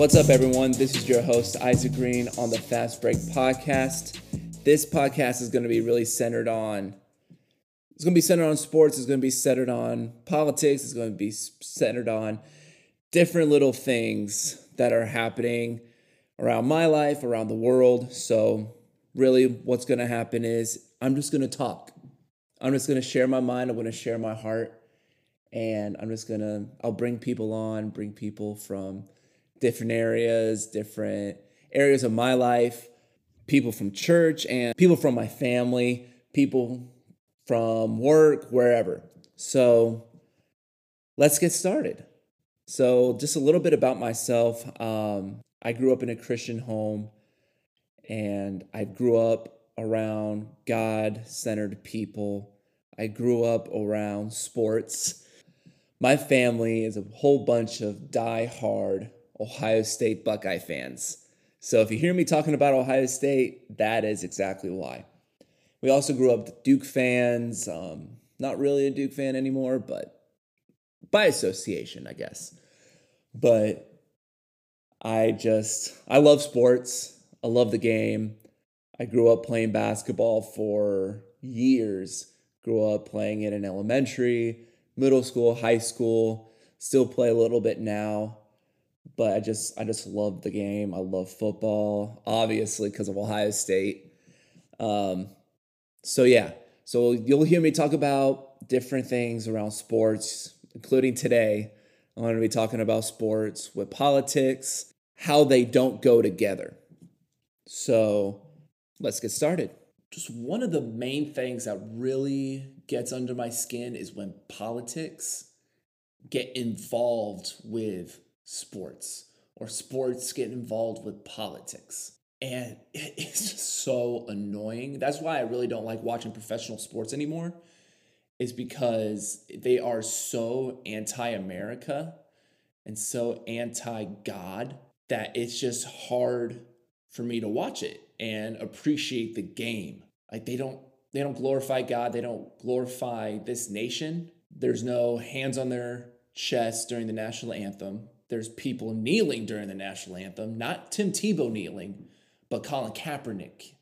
What's up, everyone? This is your host, Isaac Green, on the Fast Break Podcast. This podcast is going to be really centered on. It's going to be centered on sports. It's going to be centered on politics. It's going to be centered on different little things that are happening around my life, around the world. So, really, what's going to happen is I'm just going to talk. I'm just going to share my mind. I'm going to share my heart. And I'm just going to, I'll bring people on, bring people from different areas, different areas of my life, people from church and people from my family, people from work, wherever. So let's get started. So, just a little bit about myself. Um, I grew up in a Christian home and I grew up around God centered people. I grew up around sports. My family is a whole bunch of die-hard Ohio State Buckeye fans. So if you hear me talking about Ohio State, that is exactly why. We also grew up Duke fans. Um, not really a Duke fan anymore, but by association, I guess. But I just, I love sports. I love the game. I grew up playing basketball for years. Grew up playing it in elementary, middle school, high school. Still play a little bit now, but I just I just love the game. I love football, obviously because of Ohio State. Um, so yeah, so you'll hear me talk about different things around sports, including today. I'm going to be talking about sports with politics, how they don't go together. So let's get started. Just one of the main things that really gets under my skin is when politics get involved with sports or sports get involved with politics. And it's just so annoying. That's why I really don't like watching professional sports anymore, is because they are so anti America and so anti God that it's just hard for me to watch it and appreciate the game. Like they don't they don't glorify God, they don't glorify this nation. There's no hands on their chest during the national anthem. There's people kneeling during the national anthem, not Tim Tebow kneeling, but Colin Kaepernick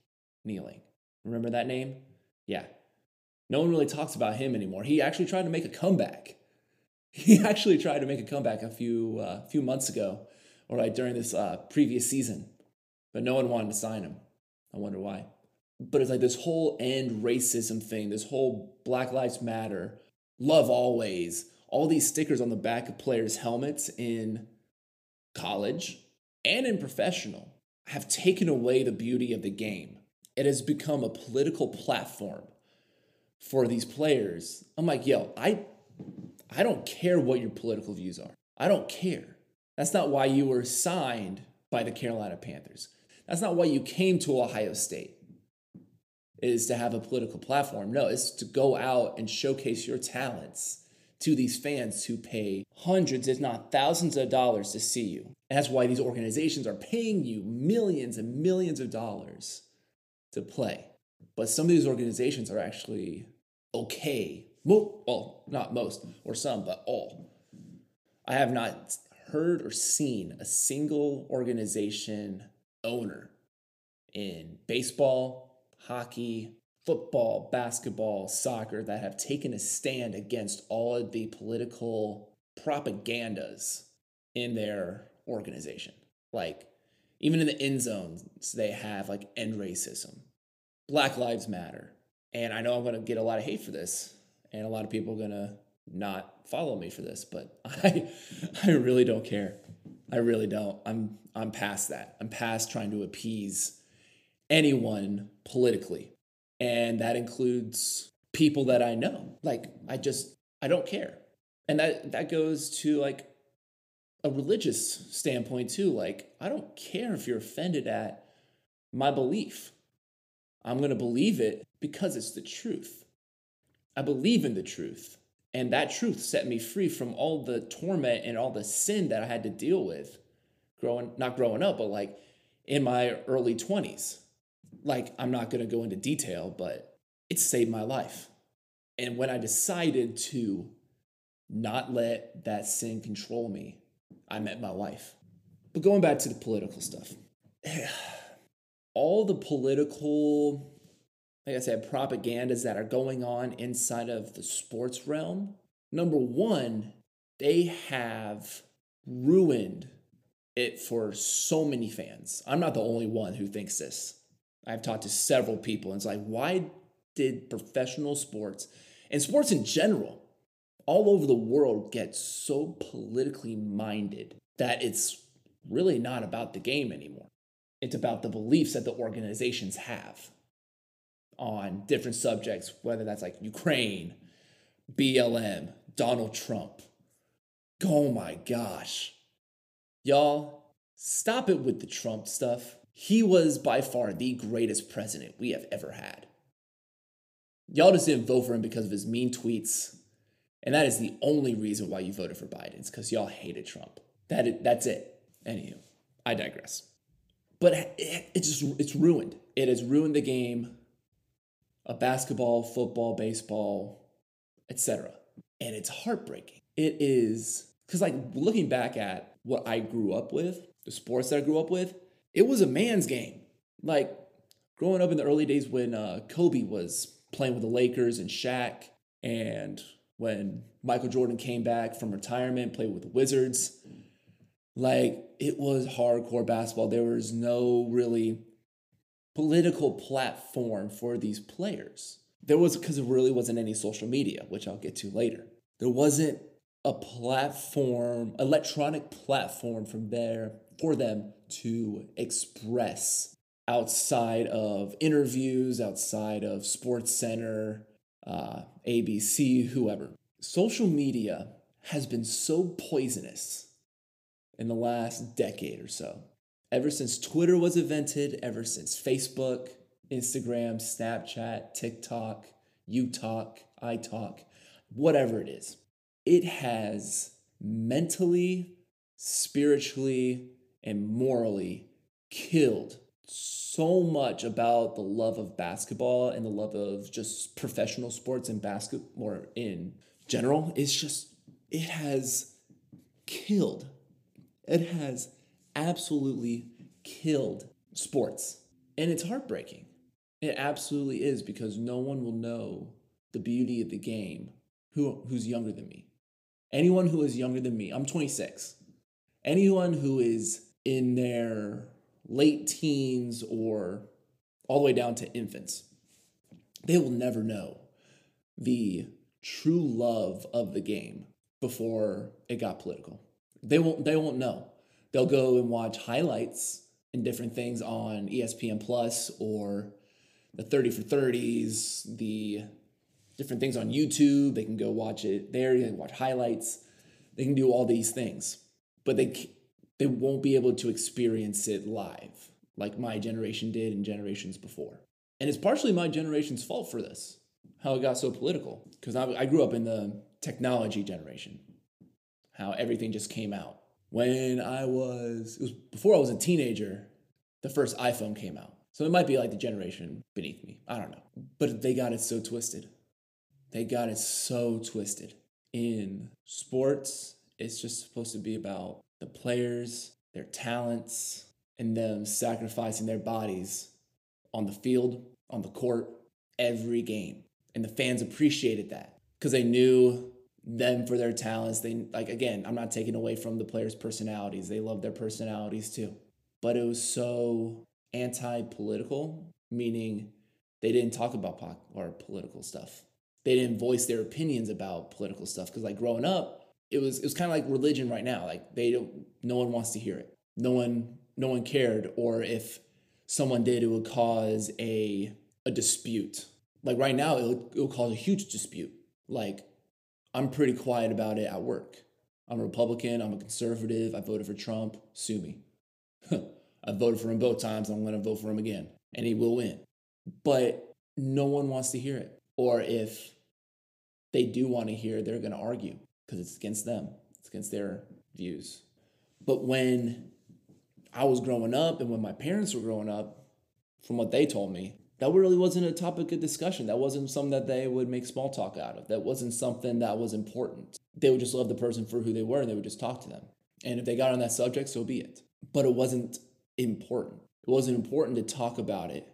kneeling. Remember that name? Yeah. No one really talks about him anymore. He actually tried to make a comeback. He actually tried to make a comeback a few uh, few months ago, or like during this uh, previous season, but no one wanted to sign him. I wonder why. But it's like this whole end racism thing, this whole Black Lives Matter, love always, all these stickers on the back of players' helmets in college and in professional have taken away the beauty of the game. It has become a political platform for these players. I'm like, yo, I I don't care what your political views are. I don't care. That's not why you were signed by the Carolina Panthers. That's not why you came to Ohio State. Is to have a political platform. No, it's to go out and showcase your talents to these fans who pay hundreds, if not thousands of dollars to see you. And that's why these organizations are paying you millions and millions of dollars to play. But some of these organizations are actually okay. Well, not most or some, but all. I have not heard or seen a single organization owner in baseball, hockey, football, basketball, soccer that have taken a stand against all of the political propagandas in their organization. Like, even in the end zones, they have like end racism, Black Lives Matter. And I know I'm going to get a lot of hate for this, and a lot of people are going to not follow me for this, but I, I really don't care. I really don't. I'm, I'm past that. I'm past trying to appease anyone politically and that includes people that I know. Like I just I don't care. And that that goes to like a religious standpoint too. Like I don't care if you're offended at my belief. I'm going to believe it because it's the truth. I believe in the truth. And that truth set me free from all the torment and all the sin that I had to deal with growing not growing up, but like in my early 20s like I'm not going to go into detail, but it saved my life. And when I decided to not let that sin control me, I met my wife. But going back to the political stuff, all the political, like I said, propagandas that are going on inside of the sports realm, number one, they have ruined it for so many fans. I'm not the only one who thinks this. I've talked to several people, and it's like, why did professional sports and sports in general all over the world get so politically minded that it's really not about the game anymore? It's about the beliefs that the organizations have on different subjects, whether that's like Ukraine, BLM, Donald Trump. Oh my gosh. Y'all, stop it with the Trump stuff. He was by far the greatest president we have ever had. Y'all just didn't vote for him because of his mean tweets. And that is the only reason why you voted for Biden. It's because y'all hated Trump. That is, that's it. Anywho, I digress. But it, it just it's ruined. It has ruined the game of basketball, football, baseball, etc. And it's heartbreaking. It is because like looking back at what I grew up with, the sports that I grew up with, it was a man's game. Like growing up in the early days when uh, Kobe was playing with the Lakers and Shaq, and when Michael Jordan came back from retirement, played with the Wizards. Like it was hardcore basketball. There was no really political platform for these players. There was because there really wasn't any social media, which I'll get to later. There wasn't a platform, electronic platform from there for them to express outside of interviews, outside of Sports Center, uh, ABC, whoever. Social media has been so poisonous in the last decade or so. Ever since Twitter was invented, ever since Facebook, Instagram, Snapchat, TikTok, UTalk, iTalk, whatever it is, it has mentally, spiritually, and morally killed so much about the love of basketball and the love of just professional sports and basketball in general. It's just, it has killed. It has absolutely killed sports. And it's heartbreaking. It absolutely is because no one will know the beauty of the game who, who's younger than me. Anyone who is younger than me, I'm 26. Anyone who is in their late teens or all the way down to infants, they will never know the true love of the game before it got political. They won't they won't know. They'll go and watch highlights and different things on ESPN Plus or the 30 for 30s, the different things on YouTube. They can go watch it there, they can watch highlights. They can do all these things. But they they won't be able to experience it live like my generation did and generations before. And it's partially my generation's fault for this, how it got so political. Because I, I grew up in the technology generation, how everything just came out. When I was, it was before I was a teenager, the first iPhone came out. So it might be like the generation beneath me. I don't know. But they got it so twisted. They got it so twisted. In sports, it's just supposed to be about the players, their talents, and them sacrificing their bodies on the field, on the court, every game. And the fans appreciated that because they knew them for their talents. They like again, I'm not taking away from the players' personalities. They love their personalities too. But it was so anti-political, meaning they didn't talk about po- or political stuff. They didn't voice their opinions about political stuff because like growing up, it was it was kind of like religion right now. Like they don't, no one wants to hear it. No one, no one cared. Or if someone did, it would cause a a dispute. Like right now, it would, it cause a huge dispute. Like I'm pretty quiet about it at work. I'm a Republican. I'm a conservative. I voted for Trump. Sue me. I voted for him both times. I'm going to vote for him again, and he will win. But no one wants to hear it. Or if they do want to hear, they're going to argue because it's against them, it's against their views. But when I was growing up and when my parents were growing up, from what they told me, that really wasn't a topic of discussion. That wasn't something that they would make small talk out of. That wasn't something that was important. They would just love the person for who they were and they would just talk to them. And if they got on that subject, so be it. but it wasn't important. It wasn't important to talk about it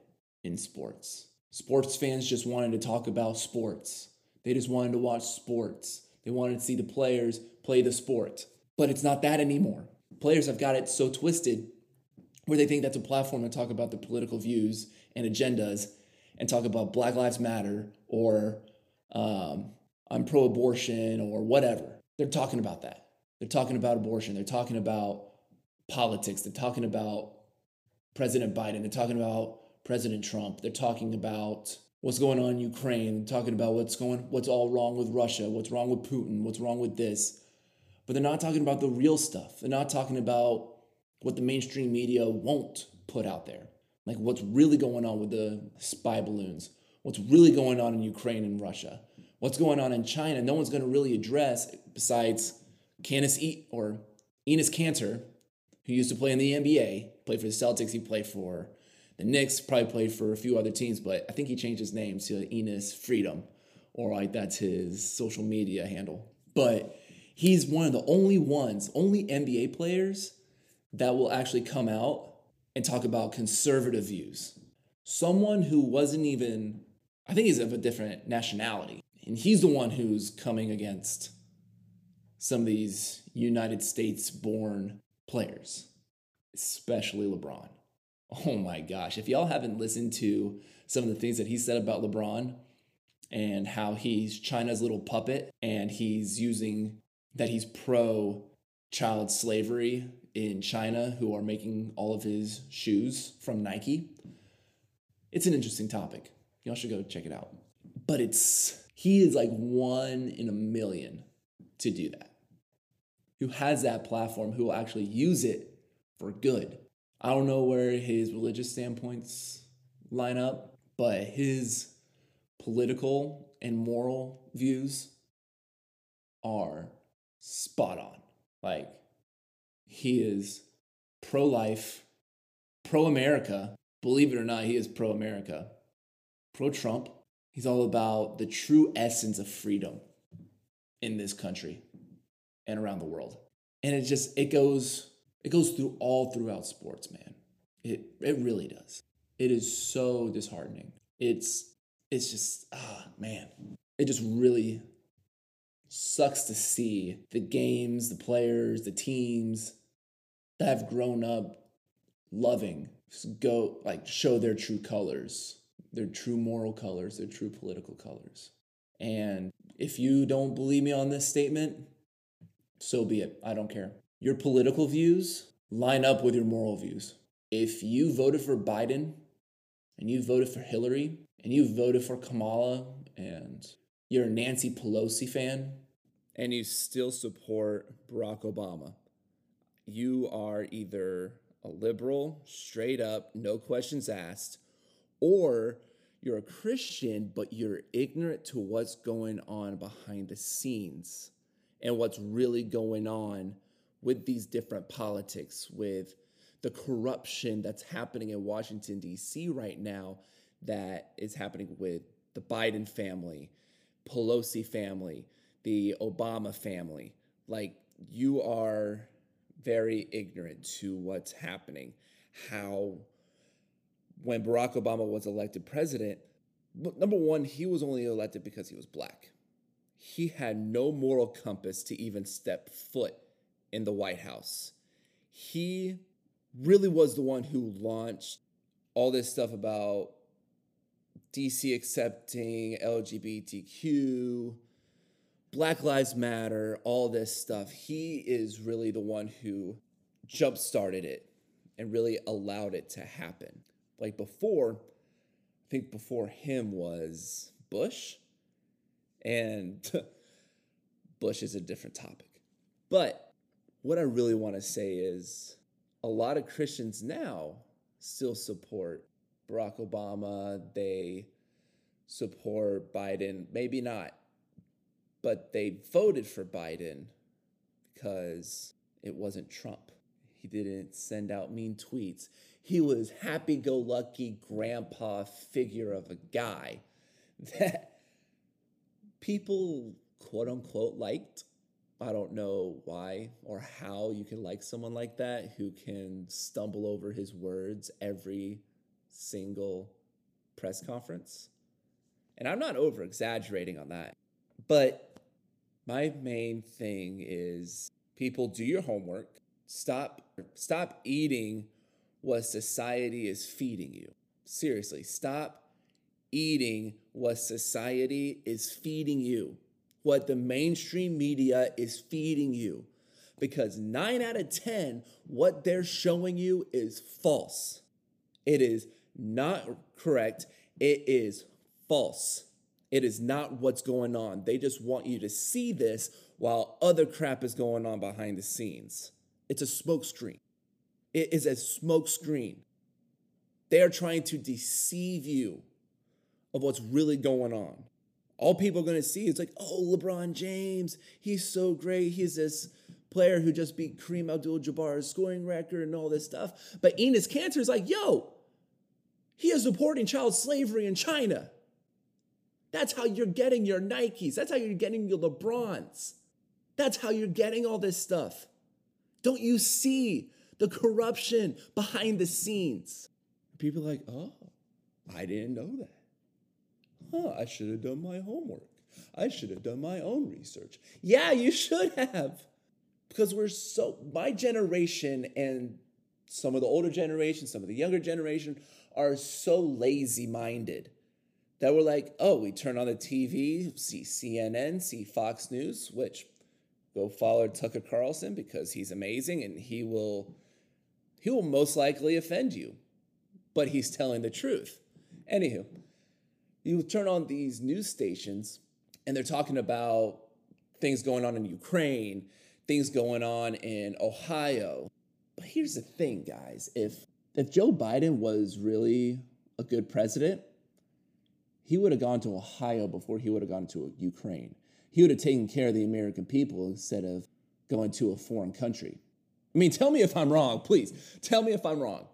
in sports. Sports fans just wanted to talk about sports. They just wanted to watch sports. They wanted to see the players play the sport. But it's not that anymore. Players have got it so twisted where they think that's a platform to talk about their political views and agendas and talk about Black Lives Matter or um, I'm pro abortion or whatever. They're talking about that. They're talking about abortion. They're talking about politics. They're talking about President Biden. They're talking about President Trump. They're talking about what's going on in Ukraine, talking about what's going what's all wrong with Russia, what's wrong with Putin, what's wrong with this. But they're not talking about the real stuff. They're not talking about what the mainstream media won't put out there. Like what's really going on with the spy balloons, what's really going on in Ukraine and Russia, what's going on in China. No one's going to really address besides Canis e- or Enes Kanter, who used to play in the NBA, played for the Celtics, he played for the Knicks, probably played for a few other teams, but I think he changed his name to Enes Freedom, or like that's his social media handle. But he's one of the only ones, only NBA players that will actually come out and talk about conservative views. Someone who wasn't even, I think he's of a different nationality. And he's the one who's coming against some of these United States born players, especially LeBron. Oh my gosh. If y'all haven't listened to some of the things that he said about LeBron and how he's China's little puppet and he's using that he's pro child slavery in China who are making all of his shoes from Nike. It's an interesting topic. Y'all should go check it out. But it's, he is like one in a million to do that. Who has that platform, who will actually use it for good. I don't know where his religious standpoints line up, but his political and moral views are spot on. Like, he is pro life, pro America. Believe it or not, he is pro America, pro Trump. He's all about the true essence of freedom in this country and around the world. And it just it goes it goes through all throughout sports, man. It it really does. It is so disheartening. It's it's just ah man. It just really sucks to see the games, the players, the teams that have grown up loving go like show their true colors, their true moral colors, their true political colors. And if you don't believe me on this statement, so be it. I don't care. Your political views line up with your moral views. If you voted for Biden and you voted for Hillary and you voted for Kamala and you're a Nancy Pelosi fan, and you still support Barack Obama, you are either a liberal, straight up, no questions asked, or you're a Christian, but you're ignorant to what's going on behind the scenes and what's really going on with these different politics, with the corruption that's happening in Washington, D.C. right now, that is happening with the Biden family, Pelosi family, the Obama family. Like, you are very ignorant to what's happening. How, when Barack Obama was elected president, number one, he was only elected because he was black. He had no moral compass to even step foot in the White House. He really was the one who launched all this stuff about DC accepting LGBTQ, Black Lives Matter, all this stuff. He is really the one who jump started it and really allowed it to happen. Like before, I think before him was Bush, and Bush is a different topic. But what I really want to say is a lot of Christians now still support Barack Obama. They support Biden, maybe not but they voted for Biden because it wasn't Trump. He didn't send out mean tweets. He was happy go lucky grandpa figure of a guy that people quote unquote liked. I don't know why or how you can like someone like that who can stumble over his words every single press conference. And I'm not over exaggerating on that. But my main thing is people do your homework. Stop stop eating what society is feeding you. Seriously, stop eating what society is feeding you, what the mainstream media is feeding you. Because nine out of 10, what they're showing you is false. It is not correct. It is false. It is not what's going on. They just want you to see this while other crap is going on behind the scenes. It's a smokescreen. It is a smokescreen. They are trying to deceive you of what's really going on. All people are going to see is like, oh, LeBron James, he's so great. He's this player who just beat Kareem Abdul Jabbar's scoring record and all this stuff. But Enes Kanter is like, yo, he is supporting child slavery in China. That's how you're getting your Nikes. That's how you're getting your LeBrons. That's how you're getting all this stuff. Don't you see the corruption behind the scenes? People like, oh, I didn't know that huh, I should have done my homework. I should have done my own research. Yeah, you should have. Because we're so, my generation and some of the older generation, some of the younger generation are so lazy minded that we're like, oh, we turn on the TV, see CNN, see Fox News, which go follow Tucker Carlson because he's amazing and he will he will most likely offend you, but he's telling the truth. Anywho, you turn on these news stations and they're talking about things going on in Ukraine, things going on in Ohio. But here's the thing, guys. If if Joe Biden was really a good president, he would have gone to Ohio before he would have gone to Ukraine. He would have taken care of the American people instead of going to a foreign country. I mean, tell me if I'm wrong, please. Tell me if I'm wrong.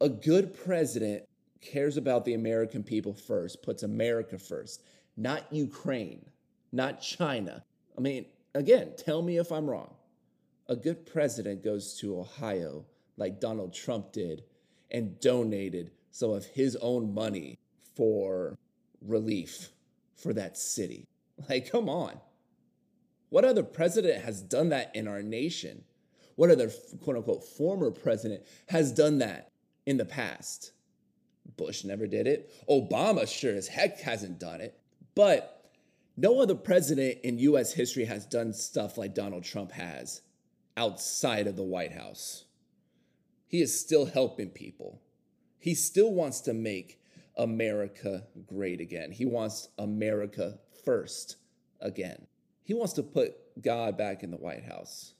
A good president cares about the American people first, puts America first, not Ukraine, not China. I mean, again, tell me if I'm wrong. A good president goes to Ohio like Donald Trump did and donated some of his own money for relief for that city. Like, come on. What other president has done that in our nation? What other quote unquote former president has done that in the past? Bush never did it. Obama sure as heck hasn't done it. But no other president in US history has done stuff like Donald Trump has outside of the White House. He is still helping people. He still wants to make America great again. He wants America first again. He wants to put God back in the White House.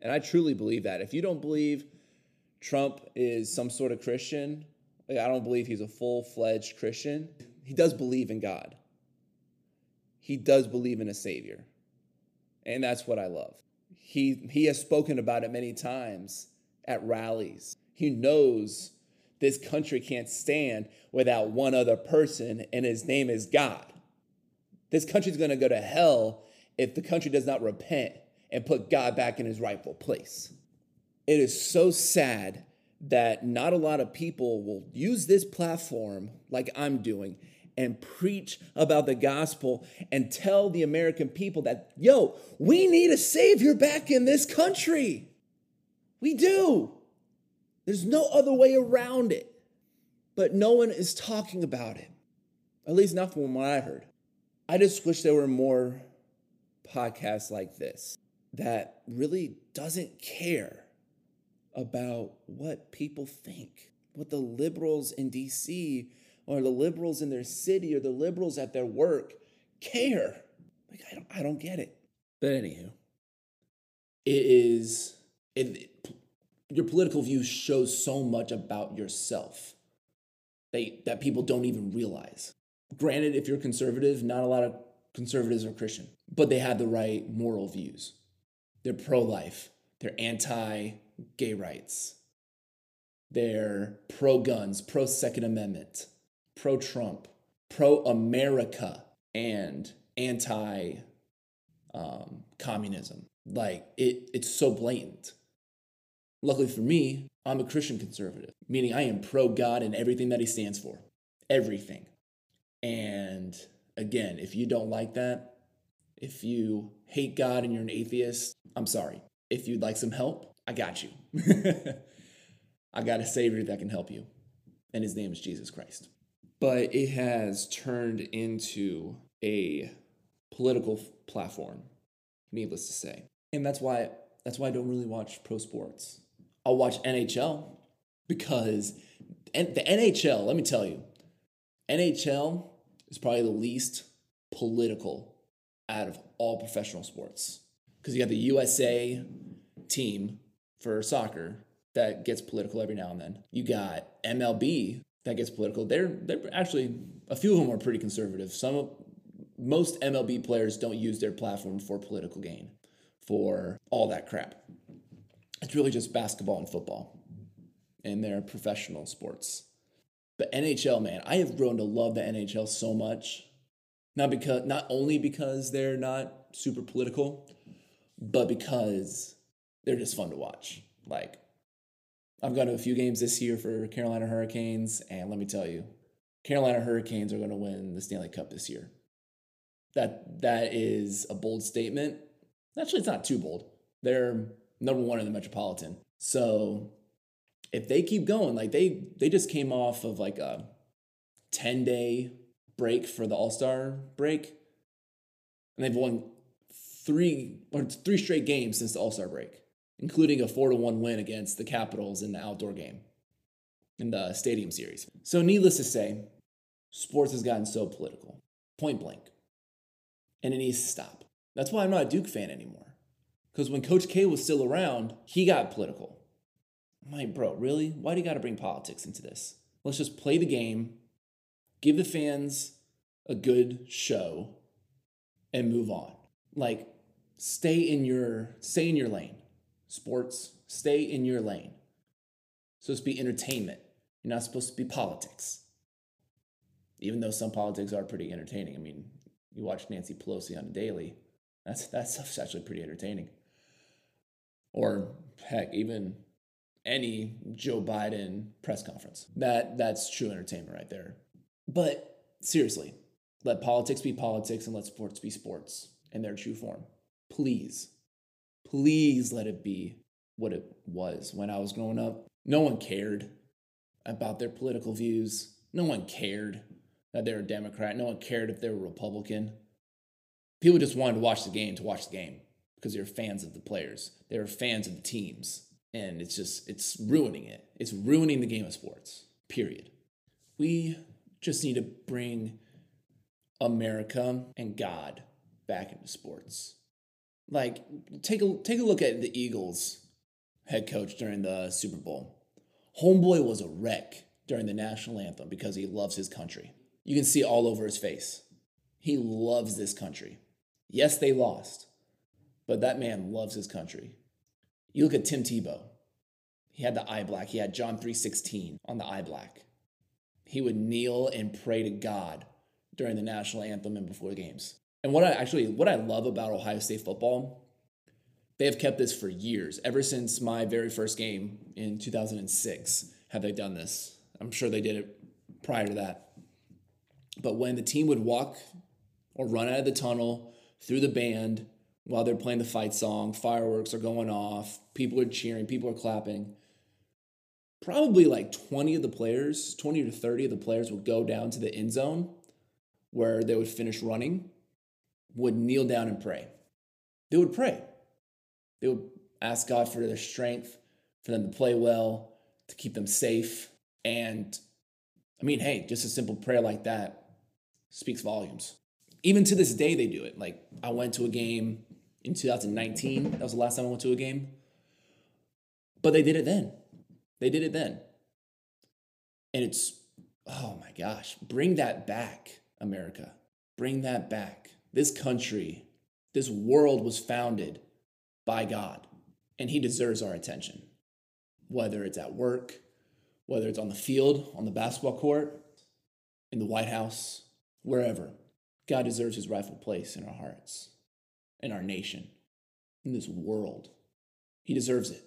And I truly believe that. If you don't believe Trump is some sort of Christian, like, I don't believe he's a full fledged Christian. He does believe in God, he does believe in a Savior. And that's what I love. He, he has spoken about it many times at rallies. He knows this country can't stand without one other person, and his name is God. This country's gonna go to hell if the country does not repent and put God back in his rightful place. It is so sad that not a lot of people will use this platform like I'm doing and preach about the gospel and tell the American people that, yo, we need a savior back in this country. We do. There's no other way around it. But no one is talking about it, at least not from what I heard. I just wish there were more podcasts like this that really doesn't care about what people think, what the liberals in DC or the liberals in their city or the liberals at their work care. Like I don't I don't get it. But anywho, it is it, your political view shows so much about yourself that, that people don't even realize. Granted, if you're conservative, not a lot of conservatives are Christian, but they have the right moral views. They're pro life, they're anti gay rights. They're pro guns, pro Second Amendment, pro Trump, pro America, and anti um, communism. Like it, it's so blatant. Luckily for me, I'm a Christian conservative, meaning I am pro God and everything that he stands for. Everything. And again, if you don't like that, if you hate God and you're an atheist, I'm sorry. If you'd like some help, I got you. I got a Savior that can help you, and His name is Jesus Christ. But it has turned into a political platform, needless to say. And that's why that's why I don't really watch pro sports. I'll watch NHL because the NHL, let me tell you, NHL is probably the least political out of all professional sports. Because you got the USA team for soccer that gets political every now and then. You got MLB that gets political. They're they're actually a few of them are pretty conservative. Some most MLB players don't use their platform for political gain, for all that crap. It's really just basketball and football, and they're professional sports. But NHL, man, I have grown to love the NHL so much. Not because not only because they're not super political, but because they're just fun to watch. Like I've gone to a few games this year for Carolina Hurricanes, and let me tell you, Carolina Hurricanes are going to win the Stanley Cup this year. That that is a bold statement. Actually, it's not too bold. They're number one in the Metropolitan. So if they keep going, like they they just came off of like a 10 day break for the All Star break, and they've won three or three straight games since the All Star break including a 4 to 1 win against the Capitals in the outdoor game in the stadium series. So, needless to say, sports has gotten so political, point blank, and it needs to stop. That's why I'm not a Duke fan anymore. Because when Coach K was still around, he got political. I'm like, bro, really? Why do you got to bring politics into this? Let's just play the game, give the fans a good show, and move on. Like, stay in your stay in your lane sports, stay in your lane. It's supposed to be entertainment. You're not supposed to be politics. Even though some politics are pretty entertaining. I mean, you watch Nancy Pelosi on a daily. That's that's actually pretty entertaining. Or heck, even any Joe Biden press conference. That that's true entertainment right there. But seriously, let politics be politics and let sports be sports in their true form. Please. Please let it be what it was when I was growing up. No one cared about their political views. No one cared that they were a Democrat. No one cared if they were Republican. People just wanted to watch the game to watch the game because they were fans of the players. They were fans of the teams. And it's just, it's ruining it. It's ruining the game of sports, period. We just need to bring America and God back into sports. Like take a take a look at the Eagles head coach during the Super Bowl. Homeboy was a wreck during the national anthem because he loves his country. You can see all over his face. He loves this country. Yes, they lost, but that man loves his country. You look at Tim Tebow. He had the eye black. He had John 3:16 on the eye black. He would kneel and pray to God during the national anthem and before games. And what I actually what I love about Ohio State football, they have kept this for years. Ever since my very first game in 2006, have they done this? I'm sure they did it prior to that. But when the team would walk or run out of the tunnel through the band while they're playing the fight song, fireworks are going off, people are cheering, people are clapping. Probably like 20 of the players, 20 to 30 of the players would go down to the end zone where they would finish running would kneel down and pray. They would pray. They would ask God for their strength, for them to play well, to keep them safe. And I mean, hey, just a simple prayer like that speaks volumes. Even to this day, they do it. Like, I went to a game in 2019. That was the last time I went to a game. But they did it then. They did it then. And it's, oh my gosh, bring that back, America. Bring that back. This country, this world was founded by God, and He deserves our attention. Whether it's at work, whether it's on the field, on the basketball court, in the White House, wherever, God deserves His rightful place in our hearts. in our nation, in this world. He deserves it.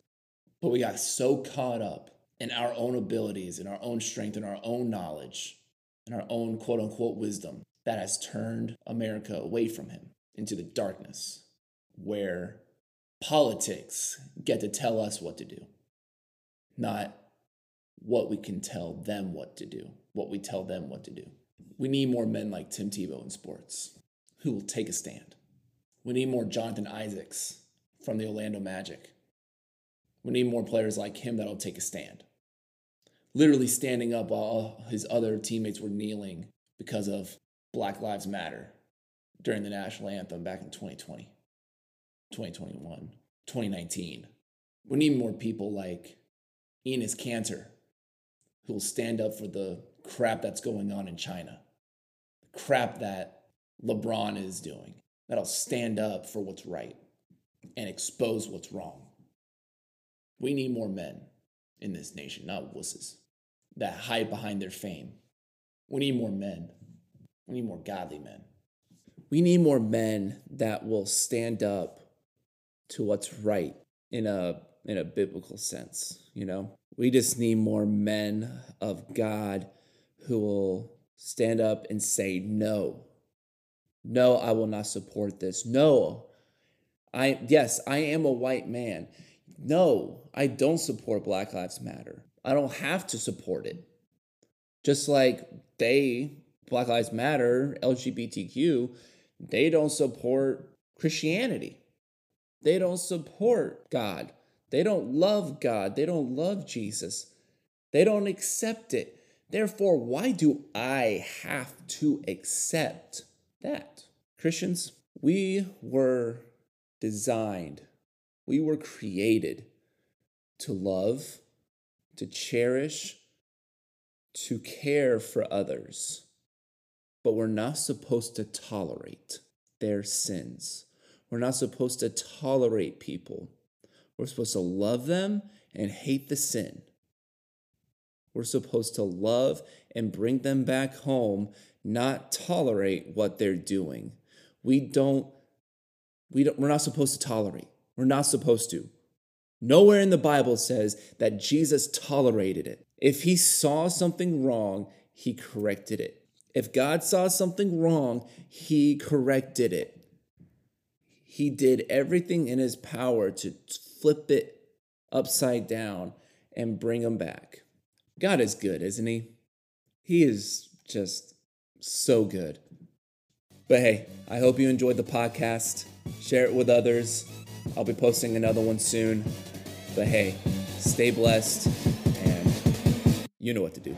But we got so caught up in our own abilities, in our own strength, in our own knowledge, in our own quote unquote wisdom that has turned America away from him into the darkness where politics get to tell us what to do, not what we can tell them what to do, what we tell them what to do. We need more men like Tim Tebow in sports who will take a stand. We need more Jonathan Isaacs from the Orlando Magic. We need more players like him that'll take a stand. Literally standing up while his other teammates were kneeling because of Black Lives Matter during the national anthem back in 2020, 2021, 2019. We need more people like Enes Kanter who will stand up for the crap that's going on in China, the crap that LeBron is doing, that'll stand up for what's right and expose what's wrong. We need more men in this nation, not wusses that hide behind their fame. We need more men. We need more godly men. We need more men that will stand up to what's right in a in a biblical sense, you know? We just need more men of God who will stand up and say no. No, I will not support this. No. I yes, I am a white man. No, I don't support Black Lives Matter. I don't have to support it. Just like they, Black Lives Matter, LGBTQ, they don't support Christianity. They don't support God. They don't love God. They don't love Jesus. They don't accept it. Therefore, why do I have to accept that? Christians, we were designed, we were created to love, to cherish, to care for others. But we're not supposed to tolerate their sins. We're not supposed to tolerate people. We're supposed to love them and hate the sin. We're supposed to love and bring them back home, not tolerate what they're doing. We don't, we don't, we're not supposed to tolerate. We're not supposed to. Nowhere in the Bible says that Jesus tolerated it. If he saw something wrong, he corrected it. If God saw something wrong, he corrected it. He did everything in his power to flip it upside down and bring them back. God is good, isn't he? He is just so good. But hey, I hope you enjoyed the podcast. Share it with others. I'll be posting another one soon. But hey, stay blessed and you know what to do.